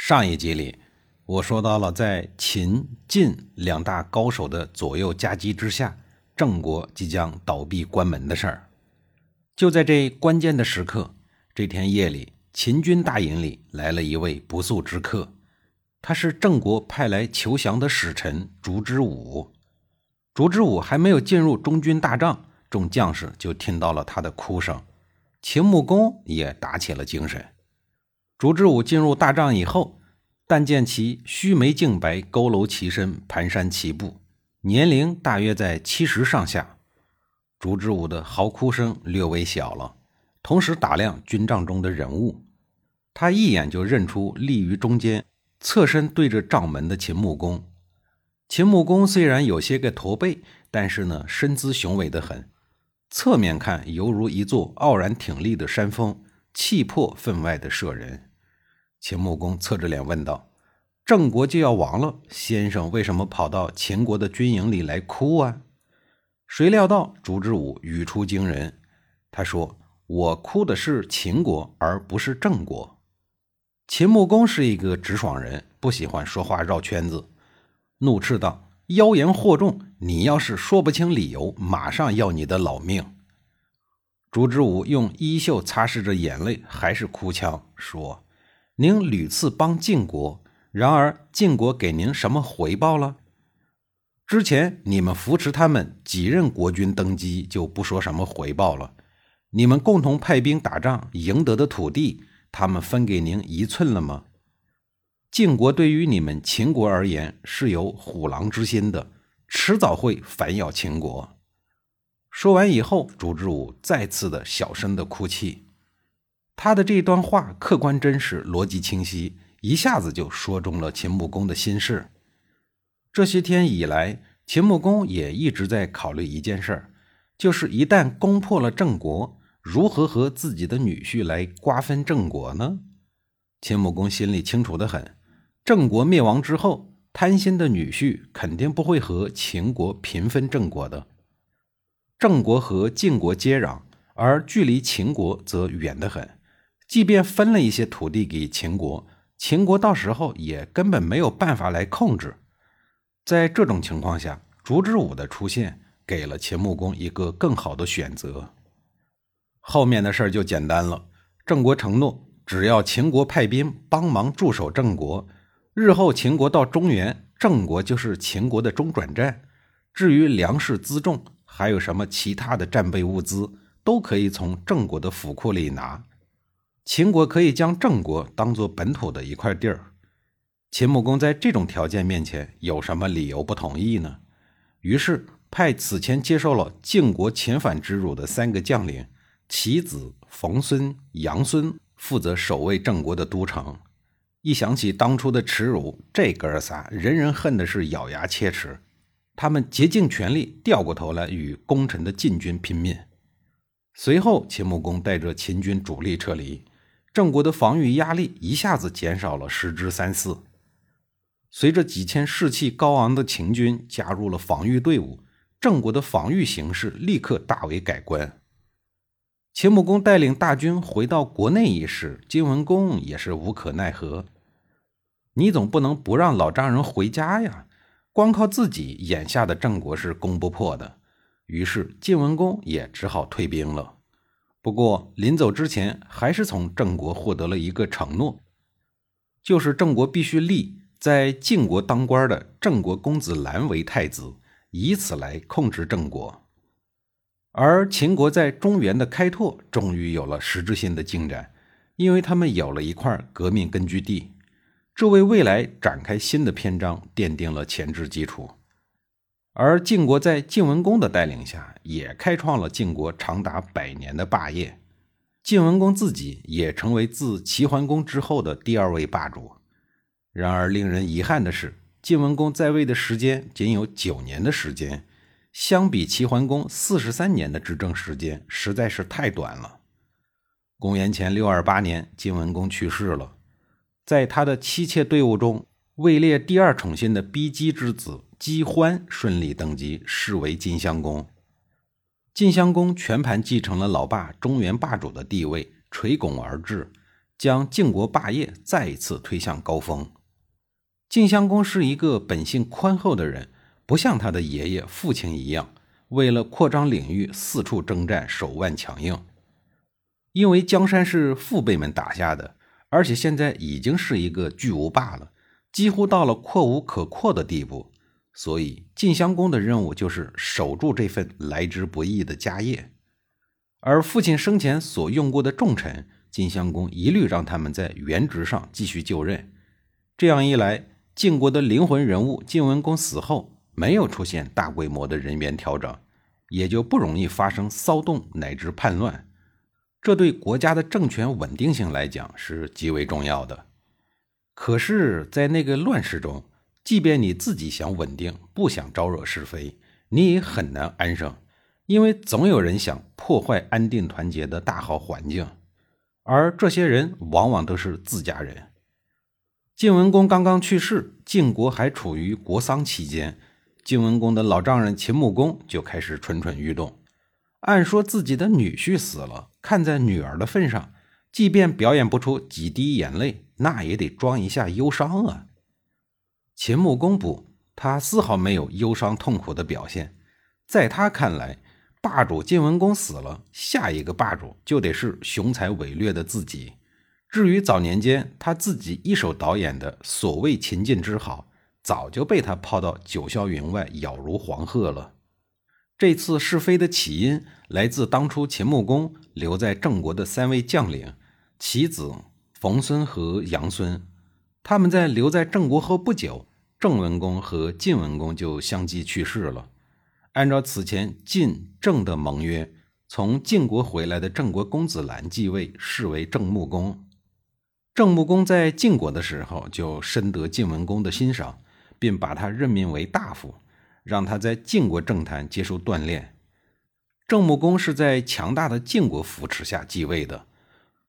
上一集里，我说到了在秦晋两大高手的左右夹击之下，郑国即将倒闭关门的事儿。就在这关键的时刻，这天夜里，秦军大营里来了一位不速之客，他是郑国派来求降的使臣烛之武。烛之武还没有进入中军大帐，众将士就听到了他的哭声，秦穆公也打起了精神。烛之武进入大帐以后，但见其须眉净白，佝偻其身，蹒跚其步，年龄大约在七十上下。烛之武的嚎哭声略微小了，同时打量军帐中的人物，他一眼就认出立于中间、侧身对着帐门的秦穆公。秦穆公虽然有些个驼背，但是呢，身姿雄伟的很，侧面看犹如一座傲然挺立的山峰，气魄分外的摄人。秦穆公侧着脸问道：“郑国就要亡了，先生为什么跑到秦国的军营里来哭啊？”谁料到烛之武语出惊人，他说：“我哭的是秦国，而不是郑国。”秦穆公是一个直爽人，不喜欢说话绕圈子，怒斥道：“妖言惑众！你要是说不清理由，马上要你的老命！”烛之武用衣袖擦拭着眼泪，还是哭腔说。您屡次帮晋国，然而晋国给您什么回报了？之前你们扶持他们几任国君登基，就不说什么回报了。你们共同派兵打仗赢得的土地，他们分给您一寸了吗？晋国对于你们秦国而言是有虎狼之心的，迟早会反咬秦国。说完以后，烛之武再次的小声的哭泣。他的这段话客观真实，逻辑清晰，一下子就说中了秦穆公的心事。这些天以来，秦穆公也一直在考虑一件事儿，就是一旦攻破了郑国，如何和自己的女婿来瓜分郑国呢？秦穆公心里清楚的很，郑国灭亡之后，贪心的女婿肯定不会和秦国平分郑国的。郑国和晋国接壤，而距离秦国则远得很。即便分了一些土地给秦国，秦国到时候也根本没有办法来控制。在这种情况下，烛之武的出现给了秦穆公一个更好的选择。后面的事儿就简单了。郑国承诺，只要秦国派兵帮忙驻守郑国，日后秦国到中原，郑国就是秦国的中转站。至于粮食辎重，还有什么其他的战备物资，都可以从郑国的府库里拿。秦国可以将郑国当做本土的一块地儿，秦穆公在这种条件面前有什么理由不同意呢？于是派此前接受了晋国遣返之辱的三个将领其子、冯孙、杨孙负责守卫郑国的都城。一想起当初的耻辱，这哥仨人人恨的是咬牙切齿，他们竭尽全力掉过头来与功臣的晋军拼命。随后，秦穆公带着秦军主力撤离。郑国的防御压力一下子减少了十之三四。随着几千士气高昂的秦军加入了防御队伍，郑国的防御形势立刻大为改观。秦穆公带领大军回到国内一事，晋文公也是无可奈何。你总不能不让老丈人回家呀！光靠自己，眼下的郑国是攻不破的。于是晋文公也只好退兵了。不过临走之前，还是从郑国获得了一个承诺，就是郑国必须立在晋国当官的郑国公子兰为太子，以此来控制郑国。而秦国在中原的开拓终于有了实质性的进展，因为他们有了一块革命根据地，这为未来展开新的篇章奠定了前置基础。而晋国在晋文公的带领下，也开创了晋国长达百年的霸业。晋文公自己也成为自齐桓公之后的第二位霸主。然而令人遗憾的是，晋文公在位的时间仅有九年的时间，相比齐桓公四十三年的执政时间，实在是太短了。公元前六二八年，晋文公去世了，在他的妻妾队伍中，位列第二宠信的逼姬之子姬欢顺利登基，是为晋襄公。晋襄公全盘继承了老爸中原霸主的地位，垂拱而治，将晋国霸业再一次推向高峰。晋襄公是一个本性宽厚的人，不像他的爷爷父亲一样，为了扩张领域四处征战，手腕强硬。因为江山是父辈们打下的，而且现在已经是一个巨无霸了，几乎到了扩无可扩的地步。所以，晋襄公的任务就是守住这份来之不易的家业，而父亲生前所用过的重臣，晋襄公一律让他们在原职上继续就任。这样一来，晋国的灵魂人物晋文公死后，没有出现大规模的人员调整，也就不容易发生骚动乃至叛乱。这对国家的政权稳定性来讲是极为重要的。可是，在那个乱世中，即便你自己想稳定，不想招惹是非，你也很难安生，因为总有人想破坏安定团结的大好环境，而这些人往往都是自家人。晋文公刚刚去世，晋国还处于国丧期间，晋文公的老丈人秦穆公就开始蠢蠢欲动。按说自己的女婿死了，看在女儿的份上，即便表演不出几滴眼泪，那也得装一下忧伤啊。秦穆公不，他丝毫没有忧伤痛苦的表现。在他看来，霸主晋文公死了，下一个霸主就得是雄才伟略的自己。至于早年间他自己一手导演的所谓秦晋之好，早就被他抛到九霄云外，杳如黄鹤了。这次是非的起因来自当初秦穆公留在郑国的三位将领其子冯孙和杨孙。他们在留在郑国后不久，郑文公和晋文公就相继去世了。按照此前晋郑的盟约，从晋国回来的郑国公子兰继位，视为郑穆公。郑穆公在晋国的时候就深得晋文公的欣赏，并把他任命为大夫，让他在晋国政坛接受锻炼。郑穆公是在强大的晋国扶持下继位的。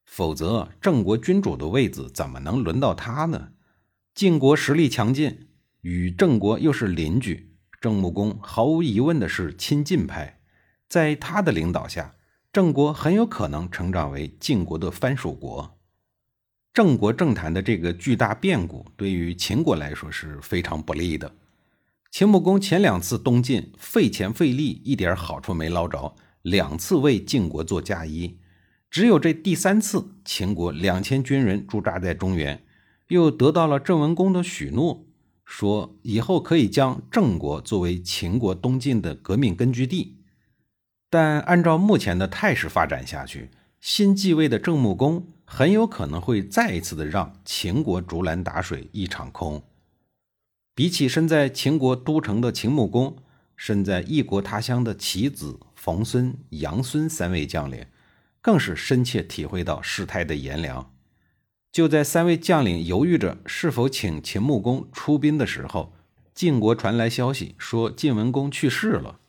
否则，郑国君主的位子怎么能轮到他呢？晋国实力强劲，与郑国又是邻居，郑穆公毫无疑问的是亲晋派。在他的领导下，郑国很有可能成长为晋国的藩属国。郑国政坛的这个巨大变故，对于秦国来说是非常不利的。秦穆公前两次东晋，费钱费力，一点好处没捞着，两次为晋国做嫁衣。只有这第三次，秦国两千军人驻扎在中原，又得到了郑文公的许诺，说以后可以将郑国作为秦国东晋的革命根据地。但按照目前的态势发展下去，新继位的郑穆公很有可能会再一次的让秦国竹篮打水一场空。比起身在秦国都城的秦穆公，身在异国他乡的其子冯孙、杨孙三位将领。更是深切体会到事态的炎凉。就在三位将领犹豫着是否请秦穆公出兵的时候，晋国传来消息说晋文公去世了。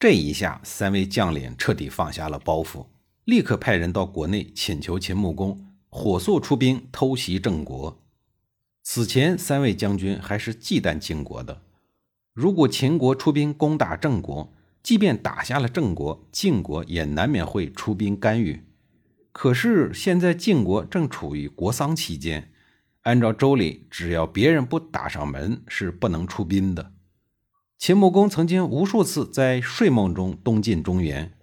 这一下，三位将领彻底放下了包袱，立刻派人到国内请求秦穆公火速出兵偷袭郑国。此前，三位将军还是忌惮晋国的，如果秦国出兵攻打郑国，即便打下了郑国，晋国也难免会出兵干预。可是现在晋国正处于国丧期间，按照周礼，只要别人不打上门，是不能出兵的。秦穆公曾经无数次在睡梦中东进中原，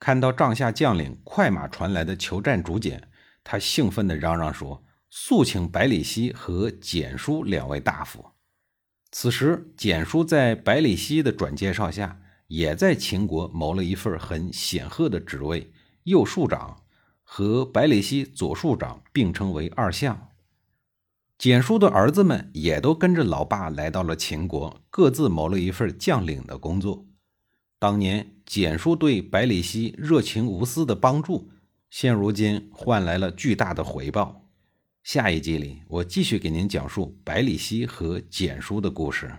看到帐下将领快马传来的求战竹简，他兴奋地嚷嚷说：“速请百里奚和简书两位大夫。”此时，简书在百里奚的转介绍下。也在秦国谋了一份很显赫的职位，右庶长，和百里奚左庶长并称为二相。简叔的儿子们也都跟着老爸来到了秦国，各自谋了一份将领的工作。当年简叔对百里奚热情无私的帮助，现如今换来了巨大的回报。下一集里，我继续给您讲述百里奚和简书的故事。